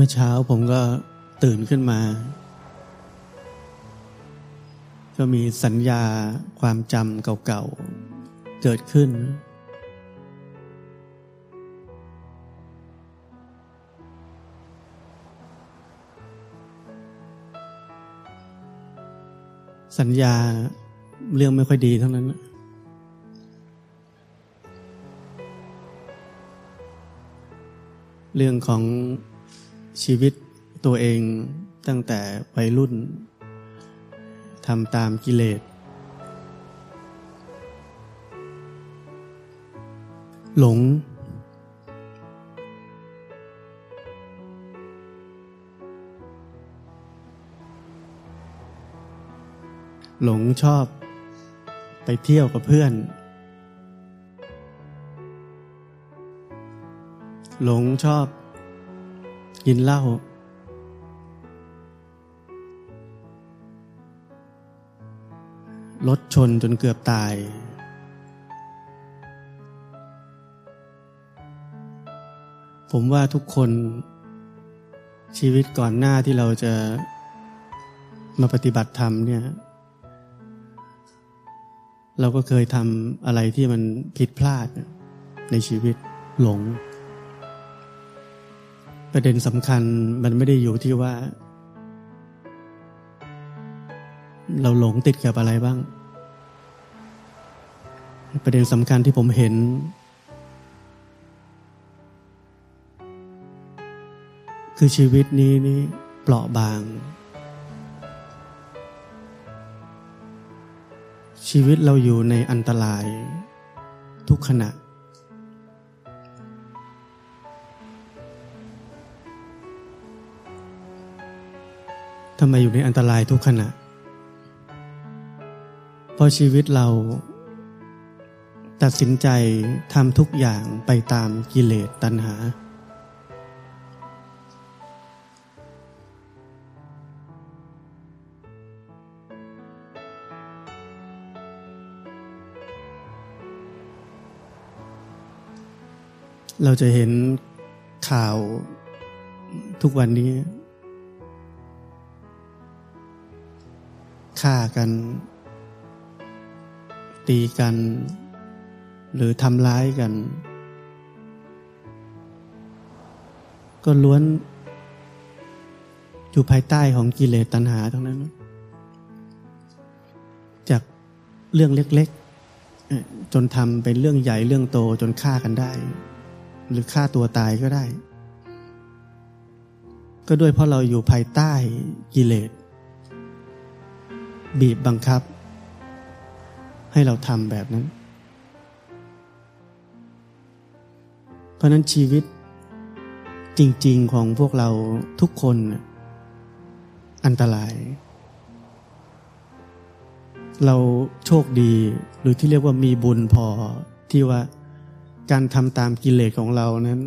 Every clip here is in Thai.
มื่อเช้าผมก็ตื่นขึ้นมา ก็มีสัญญาความจำเก่าๆ เกิดขึ้น สัญญาเรื่องไม่ค่อยดีทั้งนั้นเรื่องของ ชีวิตตัวเองตั้งแต่วัยรุ่นทำตามกิเลส หลง หลงชอบไปเที่ยวกับเพื่อน หลงชอบ กินเหล้ารถชนจนเกือบตาย ผมว่าทุกคนชีวิตก่อนหน้าที่เราจะมาปฏิบัติธรรมเนี่ย เราก็เคยทำอะไรที่มันผิดพลาดในชีวิตหลง ประเด็นสำคัญมันไม่ได้อยู่ที่ว่า เราหลงติดกับอะไรบ้าง ประเด็นสำคัญที่ผมเห็น คือชีวิตนี้นี่เปราะบาง ชีวิตเราอยู่ในอันตรายทุกขณะ ทำไมอยู่ในอันตรายทุกขณะ เพราะชีวิตเรา ตัดสินใจทำทุกอย่างไปตามกิเลสตัณหา เราจะเห็นข่าวทุกวันนี้ ฆ่ากัน ตีกัน หรือทำร้ายกัน ก็ล้วนอยู่ภายใต้ของกิเลสตัณหาทั้งนั้น จากเรื่องเล็กๆ จนทำเป็นเรื่องใหญ่เรื่องโตจนฆ่ากันได้ หรือฆ่าตัวตายก็ได้ ก็ด้วยเพราะเราอยู่ภายใต้กิเลส บีบบังคับ ให้เราทำแบบนั้น เพราะนั้นชีวิตจริง ๆ ของพวกเราทุกคนอันตราย เราโชคดีหรือที่เรียกว่ามีบุญพอที่ว่าการทำตามกิเลสของเรานั้น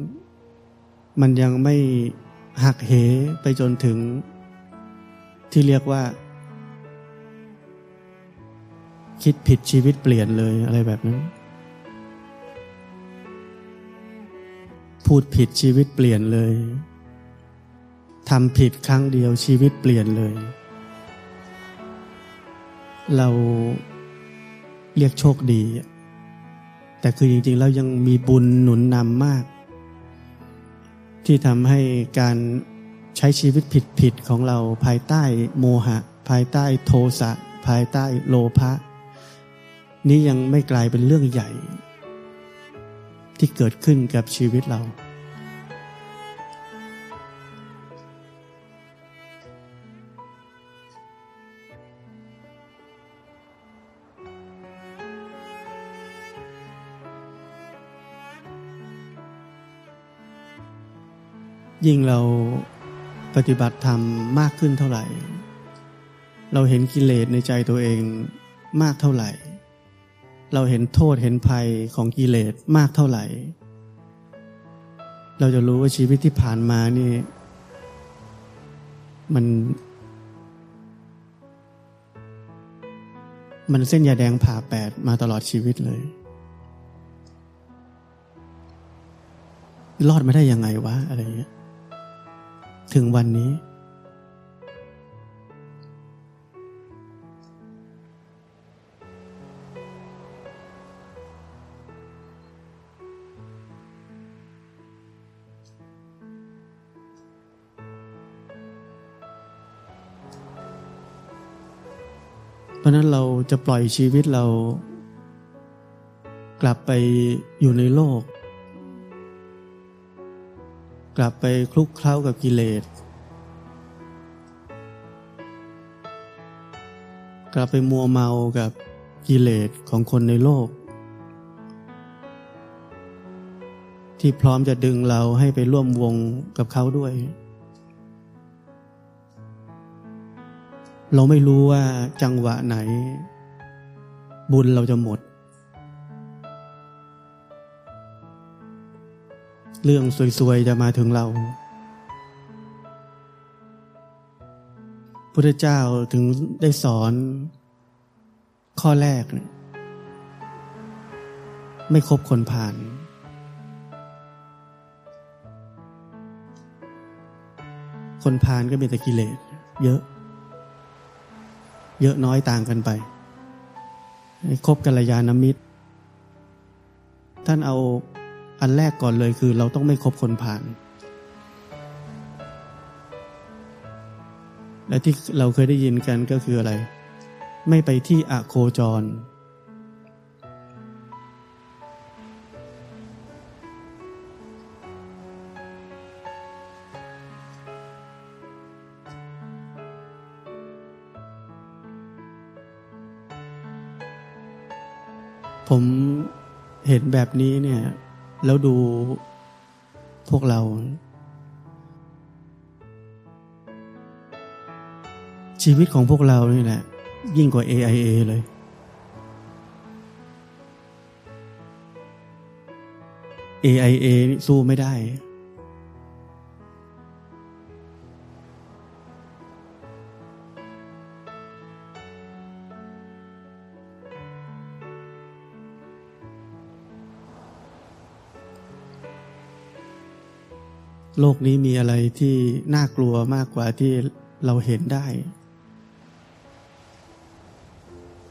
มันยังไม่หักเหไปจนถึงที่เรียกว่า คิดผิดชีวิตเปลี่ยนเลยอะไรแบบนั้น พูดผิดชีวิตเปลี่ยนเลยทำผิดครั้งเดียวชีวิตเปลี่ยนเลย เราเรียกโชคดี แต่คือจริงๆ แล้วยังมีบุญหนุนนำมาก ที่ทำให้การใช้ชีวิตผิดๆของเราภายใต้โมหะ ภายใต้โทสะ ภายใต้โลภะ นี้ยังไม่กลายเป็นเรื่องใหญ่ ที่เกิดขึ้นกับชีวิตเรา ยิ่งเราปฏิบัติธรรมมากขึ้นเท่าไหร่ เราเห็นกิเลสในใจตัวเองมากเท่าไหร่ เราเห็นโทษเห็นภัยของกิเลสมากเท่าไหร่ เราจะรู้ว่าชีวิตที่ผ่านมานี่ มัน มันเส้นยาแดงผ่าแปดมาตลอดชีวิตเลย รอดไมาได้ยังไงวะ อะไรเงี้ย ถึงวันนี้ เพราะนั้นเราจะปล่อยชีวิตเรา กลับไปอยู่ในโลก กลับไปคลุกเคล้ากับกิเลส กลับไปมัวเมากับกิเลสของคนในโลก ที่พร้อมจะดึงเราให้ไปร่วมวงกับเขาด้วย เราไม่รู้ว่าจังหวะไหน บุญเราจะหมด เรื่องสวยๆ จะมาถึงเราพระเจ้าถึงได้สอน ข้อแรก ไม่คบคนผ่าน คนผ่านก็มีแต่กิเลสเยอะ เยอะน้อยต่างกันไปคบกัลยาณมิตร ท่านเอาอันแรกก่อนเลยคือเราต้องไม่คบคนผ่าน และที่เราเคยได้ยินกันก็คืออะไร ไม่ไปที่อโคจร ผมเห็นแบบนี้เนี่ย แล้วดูพวกเรา ชีวิตของพวกเรานี่แหละ ยิ่งกว่า AIA เลย AIA สู้ไม่ได้ โลกนี้มีอะไรที่น่ากลัวมากกว่าที่เราเห็นได้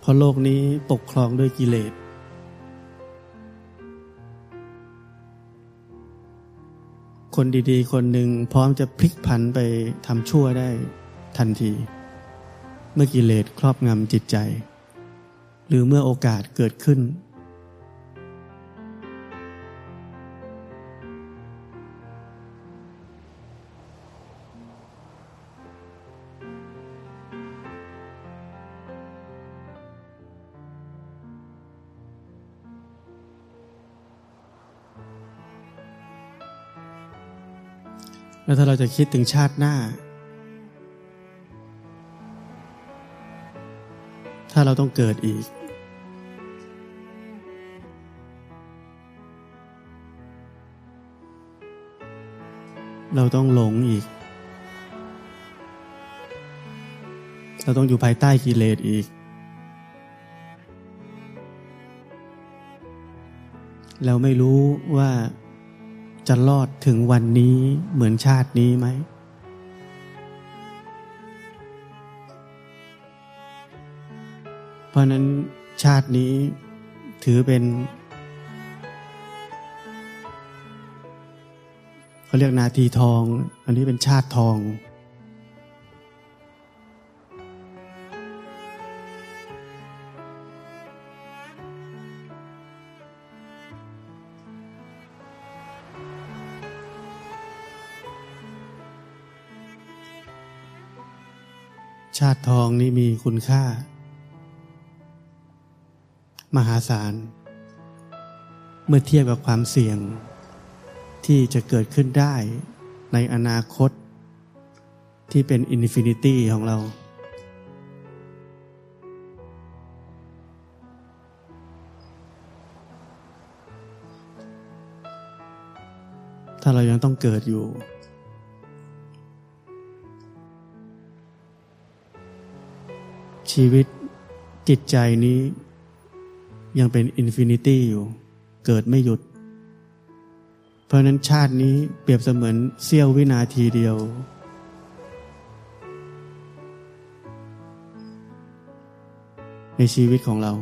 เพราะโลกนี้ปกครองด้วยกิเลส คนดีๆ คนหนึ่งพร้อมจะพลิกผันไปทำชั่วได้ทันที เมื่อกิเลสครอบงำจิตใจ หรือเมื่อโอกาสเกิดขึ้น แล้วถ้าเราจะคิดถึงชาติหน้า ถ้าเราต้องเกิดอีก เราต้องหลงอีก เราต้องอยู่ภายใต้กิเลสอีก เราไม่รู้ว่า จะรอดถึงวันนี้เหมือนชาตินี้ไหม เพราะนั้นชาตินี้ถือเป็นเขาเรียกนาทีทอง อันนี้เป็นชาติทอง ชาติทองนี้มีคุณค่า มหาศาล เมื่อเทียบกับความเสี่ยงที่จะเกิดขึ้นได้ในอนาคต ที่เป็น infinity ของเรา ถ้าเรายังต้องเกิดอยู่ ชีวิตจิตใจนี้ ยังเป็น infinity อยู่ เกิดไม่หยุด เพราะนั้นชาตินี้เปรียบเสมือนเสี้ยววินาทีเดียว ในชีวิตของเรา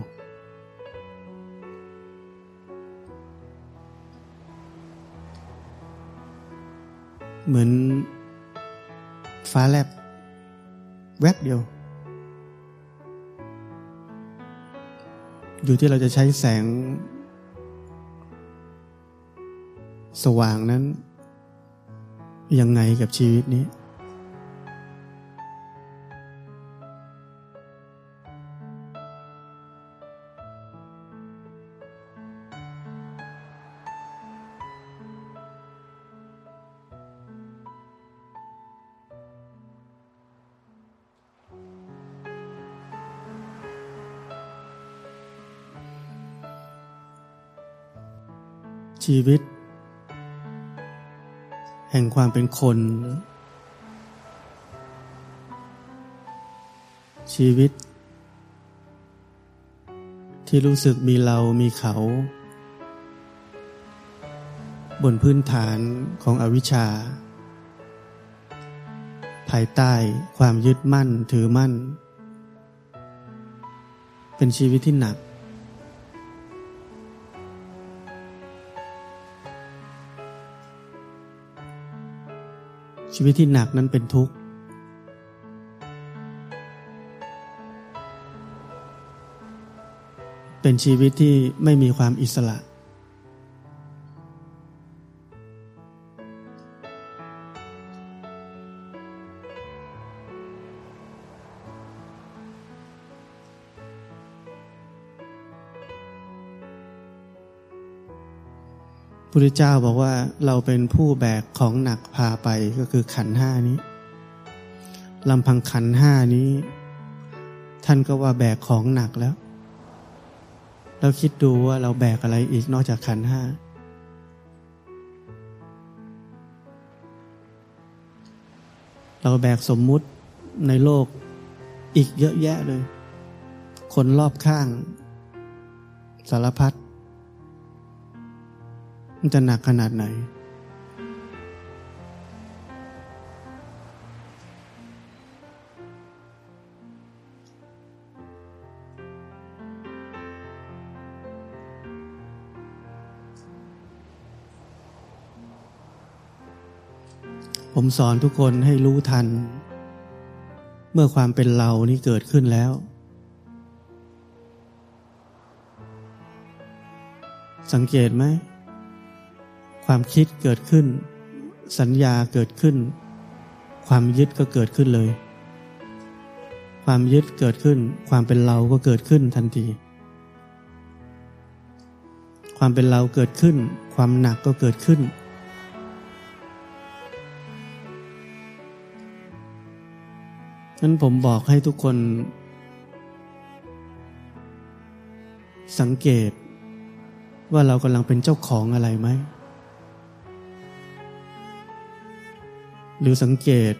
เหมือนฟ้าแลบ แวบเดียว อยู่ที่เราจะใช้แสง สว่างนั้น ยังไงกับชีวิตนี้ ชีวิต แห่งความเป็นคน ชีวิต ที่รู้สึกมีเรามีเขา บนพื้นฐานของอวิชชา ภายใต้ความยึดมั่นถือมั่น เป็นชีวิตที่หนัก ชีวิตที่หนักนั้นเป็นทุกข์ เป็นชีวิตที่ไม่มีความอิสระ พุทธเจ้าบอกว่าเราเป็นผู้แบกของหนักพาไปก็คือขันห้านี้ลำพังขันห้านี้ ท่านก็ว่าแบกของหนักแล้ว เราคิดดูว่าเราแบกอะไรอีกนอกจากขันห้าเราแบกสมมุติในโลกอีกเยอะแยะเลย คนรอบข้าง สารพัด มันจะหนักขนาดไหน ผมสอนทุกคนให้รู้ทัน เมื่อความเป็นเรานี่เกิดขึ้นแล้วสังเกตไหม ความคิดเกิดขึ้น สัญญาเกิดขึ้น ความยึดก็เกิดขึ้นเลย ความยึดเกิดขึ้น ความเป็นเราก็เกิดขึ้นทันที ความเป็นเราเกิดขึ้น ความหนักก็เกิดขึ้น นั้นผมบอกให้ทุกคน สังเกตว่าเรากำลังเป็นเจ้าของอะไรไหม หรือสังเกต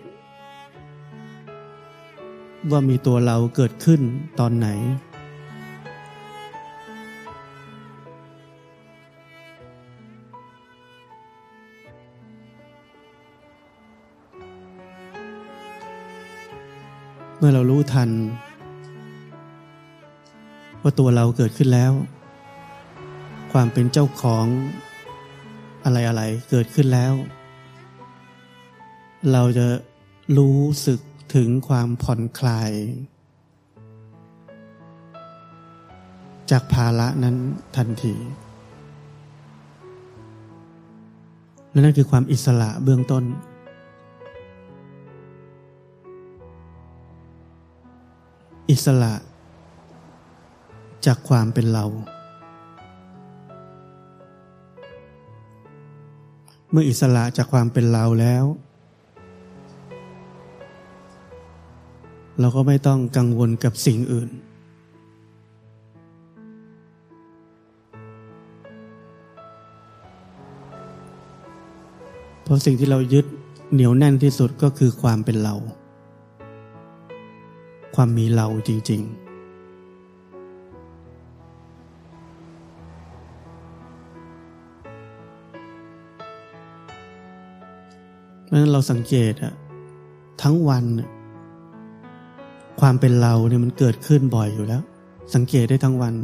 ว่ามีตัวเราเกิดขึ้นตอนไหน เมื่อเรารู้ทัน ว่าตัวเราเกิดขึ้นแล้ว ความเป็นเจ้าของอะไรๆเกิดขึ้นแล้ว เราจะรู้สึกถึงความผ่อนคลาย จากภาระนั้นทันทีและนั่นคือความอิสระเบื้องต้น อิสระ จากความเป็นเรา เมื่ออิสระจากความเป็นเราแล้ว เราก็ไม่ต้องกังวลกับสิ่งอื่น เพราะสิ่งที่เรายึดเหนียวแน่นที่สุดก็คือความเป็นเรา ความมีเราจริง ๆเพราะฉะนั้นเราสังเกตอะทั้งวัน ความเป็นเราเนี่ยมันเกิดขึ้นบ่อยอยู่แล้ว สังเกตได้ทั้งวัน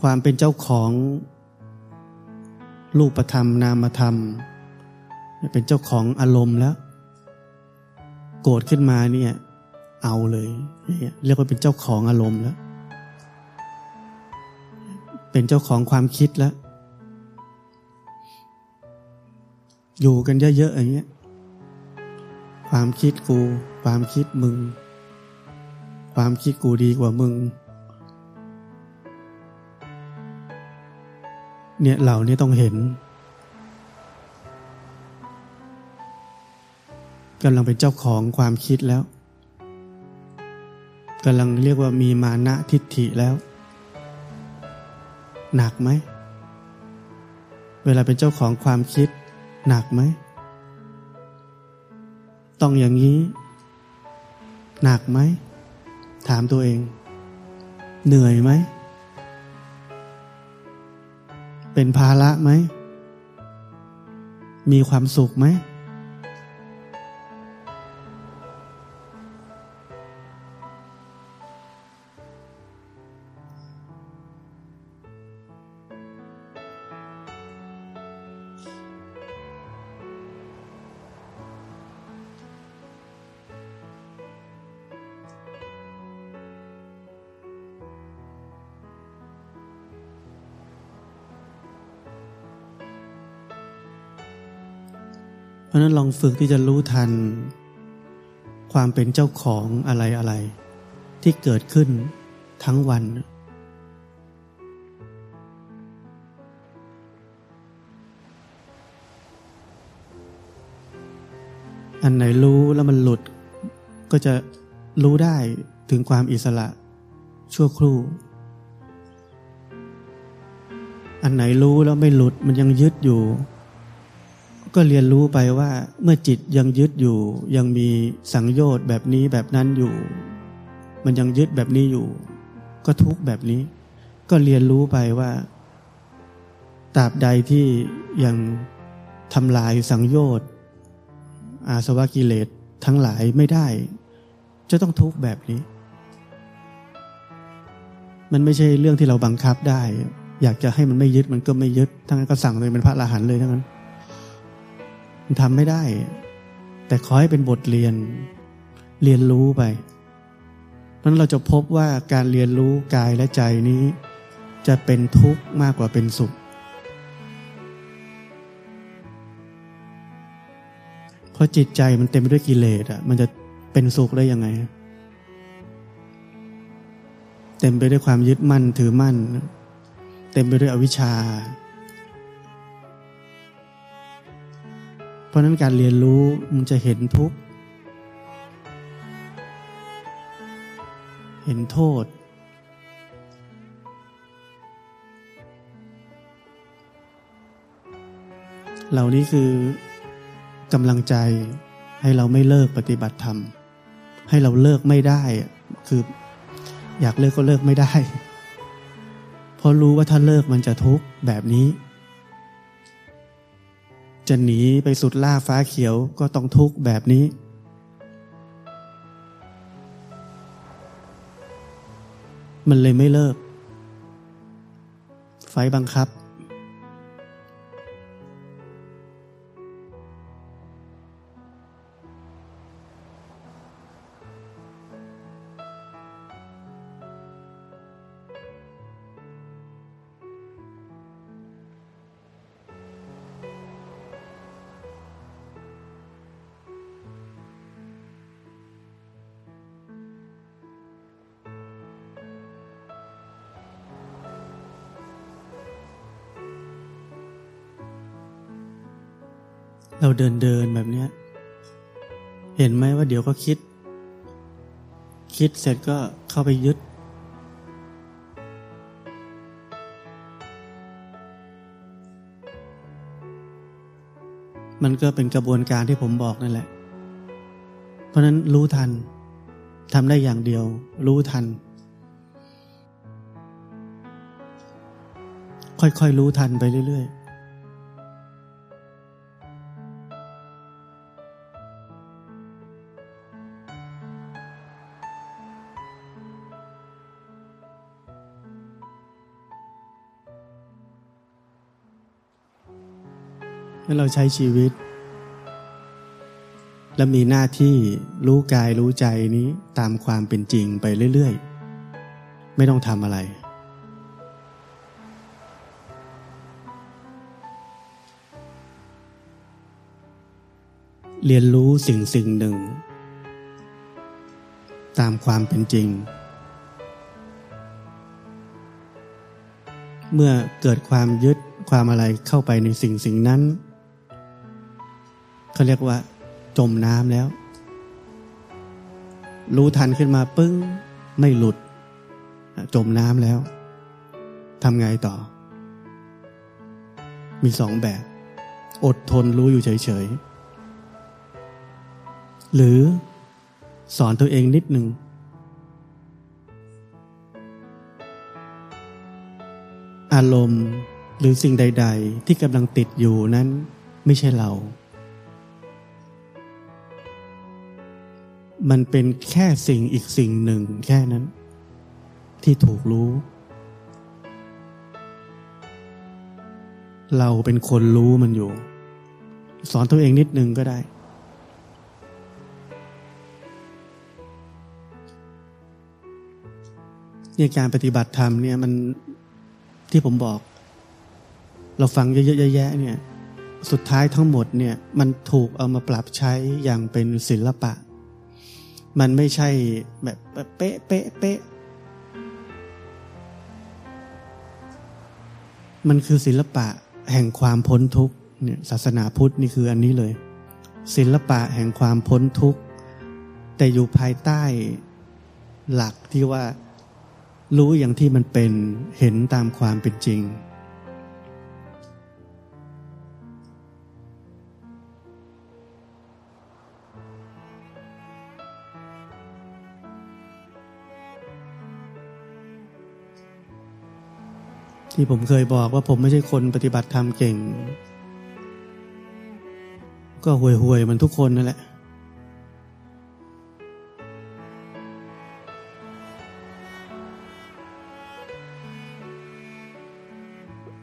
ความเป็นเจ้าของรูปธรรมนามธรรม เป็นเจ้าของอารมณ์แล้ว โกรธขึ้นมาเนี่ย เอาเลยเรียกว่าเป็นเจ้าของอารมณ์แล้ว เป็นเจ้าของความคิดแล้ว อยู่กันเยอะๆอย่างเงี้ย ความคิดกู ความคิดมึง ความคิดกูดีกว่ามึง เนี่ยเหล่านี้ต้องเห็นกำลังเป็นเจ้าของความคิดแล้วกำลังเรียกว่ามีมานะทิฏฐิแล้ว หนักไหม เวลาเป็นเจ้าของความคิด หนักไหม ต้องอย่างนี้ หนักไหม ถามตัวเอง เหนื่อยไหม เป็นภาระไหม มีความสุขไหม เพราะนั้นลองฝึกที่จะรู้ทัน ความเป็นเจ้าของอะไรอะไร ที่เกิดขึ้นทั้งวัน อันไหนรู้แล้วมันหลุด ก็จะรู้ได้ถึงความอิสระชั่วครู่ อันไหนรู้แล้วไม่หลุดมันยังยึดอยู่ ก็เรียนรู้ไปว่าเมื่อจิตยังยึดอยู่ ยังมีสังโยชน์แบบนี้แบบนั้นอยู่ มันยังยึดแบบนี้อยู่ ก็ทุกแบบนี้ ก็เรียนรู้ไปว่าตราบใดที่ยังทำลายสังโยชน์อาสวะกิเลสทั้งหลายไม่ได้ จะต้องทุกแบบนี้ มันไม่ใช่เรื่องที่เราบังคับได้ อยากจะให้มันไม่ยึดมันก็ไม่ยึดทั้งนั้นก็สั่งเลยเป็นพระอรหันต์เลยทั้งนั้น มันทำไม่ได้ แต่ขอให้เป็นบทเรียน เรียนรู้ไปนั้นเราจะพบว่าการเรียนรู้กายและใจนี้ จะเป็นทุกข์มากกว่าเป็นสุข เพราะจิตใจมันเต็มไปด้วยกิเลสอะ มันจะเป็นสุขได้ยังไง เต็มไปด้วยความยึดมั่นถือมั่น เต็มไปด้วยอวิชชา ราะนั้นการเรียนรู้มันจะเห็นทุกข์เห็นโทษ เหล่านี้คือกำลังใจให้เราไม่เลิกปฏิบัติธรรม ให้เราเลิกไม่ได้ คืออยากเลิกก็เลิกไม่ได้ เพราะรู้ว่าถ้าเลิกมันจะทุกข์แบบนี้ จะหนีไปสุดล่าฟ้าเขียวก็ต้องทุกข์แบบนี้ มันเลยไม่เลิก ไฟบังคับ เราเดินเดินแบบเนี้ย เห็นไหมว่าเดี๋ยวก็คิด คิดเสร็จก็เข้าไปยึด มันก็เป็นกระบวนการที่ผมบอกนั่นแหละ เพราะนั้นรู้ทันทำได้อย่างเดียว รู้ทัน ค่อยๆรู้ทันไปเรื่อยๆ ให้เราใช้ชีวิต และมีหน้าที่รู้กายรู้ใจนี้ตามความเป็นจริงไปเรื่อยๆ ไม่ต้องทำอะไร เรียนรู้สิ่งสิ่งหนึ่ง ตามความเป็นจริง เมื่อเกิดความยึดความอะไรเข้าไปในสิ่งสิ่งนั้น เขาเรียกว่า จมน้ำแล้ว รู้ทันขึ้นมาปึ้ง ไม่หลุด จมน้ำแล้วทำไงต่อ มีสองแบบ อดทนรู้อยู่เฉยๆ หรือสอนตัวเองนิดหนึ่งอารมณ์หรือสิ่งใด ๆ ที่กำลังติดอยู่นั้นไม่ใช่เรา มันเป็นแค่สิ่งอีกสิ่งหนึ่งแค่นั้น ที่ถูกรู้ เราเป็นคนรู้มันอยู่ สอนตัวเองนิดนึงก็ได้ เนี่ยการปฏิบัติธรรมเนี่ยมันที่ผมบอก เราฟังเยอะๆแยะเนี่ย สุดท้ายทั้งหมดเนี่ย มันถูกเอามาปรับใช้อย่างเป็นศิลปะ มันไม่ใช่แบบเป๊ะเป๊ะเป๊ะมันคือศิลปะแห่งความพ้นทุกข์เนี่ยศาสนาพุทธนี่คืออันนี้เลย ศิลปะแห่งความพ้นทุกข์แต่อยู่ภายใต้หลักที่ว่ารู้อย่างที่มันเป็นเห็นตามความเป็นจริง ที่ผมเคยบอกว่าผมไม่ใช่คนปฏิบัติธรรมเก่ง ก็ห่วยหวยมันทุกคนนั่นแหละ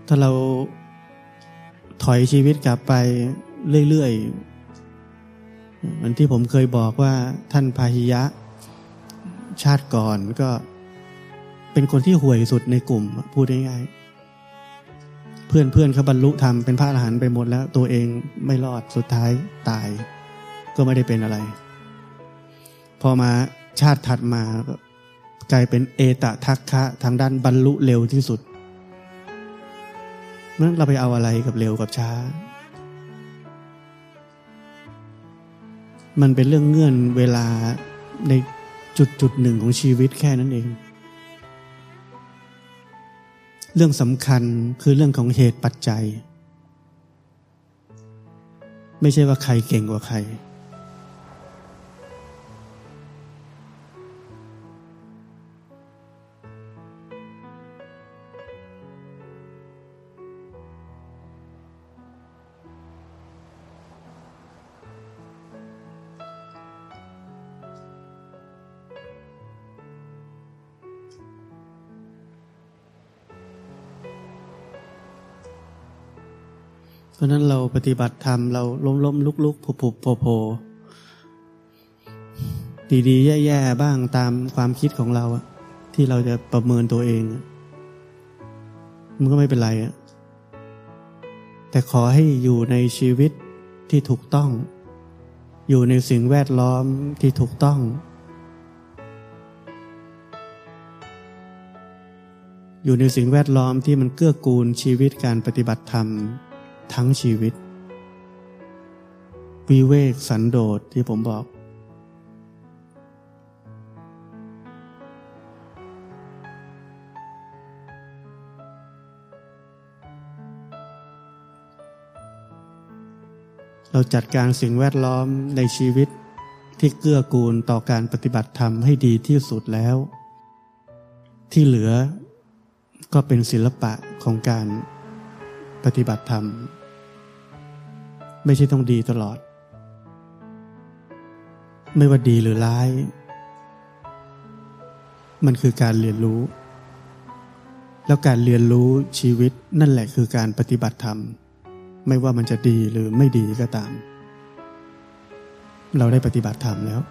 ถ้าเราถอยชีวิตกลับไปเรื่อยๆเหมันที่ผมเคยบอกว่าท่านพาหิยะ ชาติก่อนก็เป็นคนที่ห่วยสุดในกลุ่มพูดง่ายๆ พื่อนเพื่อนเขาบรรลุธรรมเป็นพระอรหันต์ไปหมดแล้วตัวเองไม่รอดสุดท้ายตาย ก็ไม่ได้เป็นอะไร พอมาชาติถัดมากลายเป็นเอตทัคคะทางด้านบรรลุเร็วที่สุดนั้นเราไปเอาอะไรกับเร็วกับช้า มันเป็นเรื่องเงื่อนเวลาในจุดจุดหนึ่งของชีวิตแค่นั้นเอง เรื่องสำคัญคือเรื่องของเหตุปัจจัย ไม่ใช่ว่าใครเก่งกว่าใคร ราะนั้นเราปฏิบัติธรรมเราล้มล้มลุกลุกผุผุโผโผดีดีแย่ๆ บ้างตามความคิดของเราที่เราจะประเมินตัวเอง มันก็ไม่เป็นไรแต่ขอให้อยู่ในชีวิตที่ถูกต้อง อยู่ในสิ่งแวดล้อมที่ถูกต้อง อยู่ในสิ่งแวดล้อมที่มันเกื้อกูลชีวิตการปฏิบัติธรรม ทั้งชีวิต วิเวกสันโดษที่ผมบอก เราจัดการสิ่งแวดล้อมในชีวิตที่เกื้อกูลต่อการปฏิบัติธรรมให้ดีที่สุดแล้ว ที่เหลือก็เป็นศิลปะของการปฏิบัติธรรม ไม่ใช่ต้องดีตลอด ไม่ว่าดีหรือร้าย มันคือการเรียนรู้ แล้วการเรียนรู้ชีวิตนั่นแหละคือการปฏิบัติธรรม ไม่ว่ามันจะดีหรือไม่ดีก็ตาม เราได้ปฏิบัติธรรมแล้ว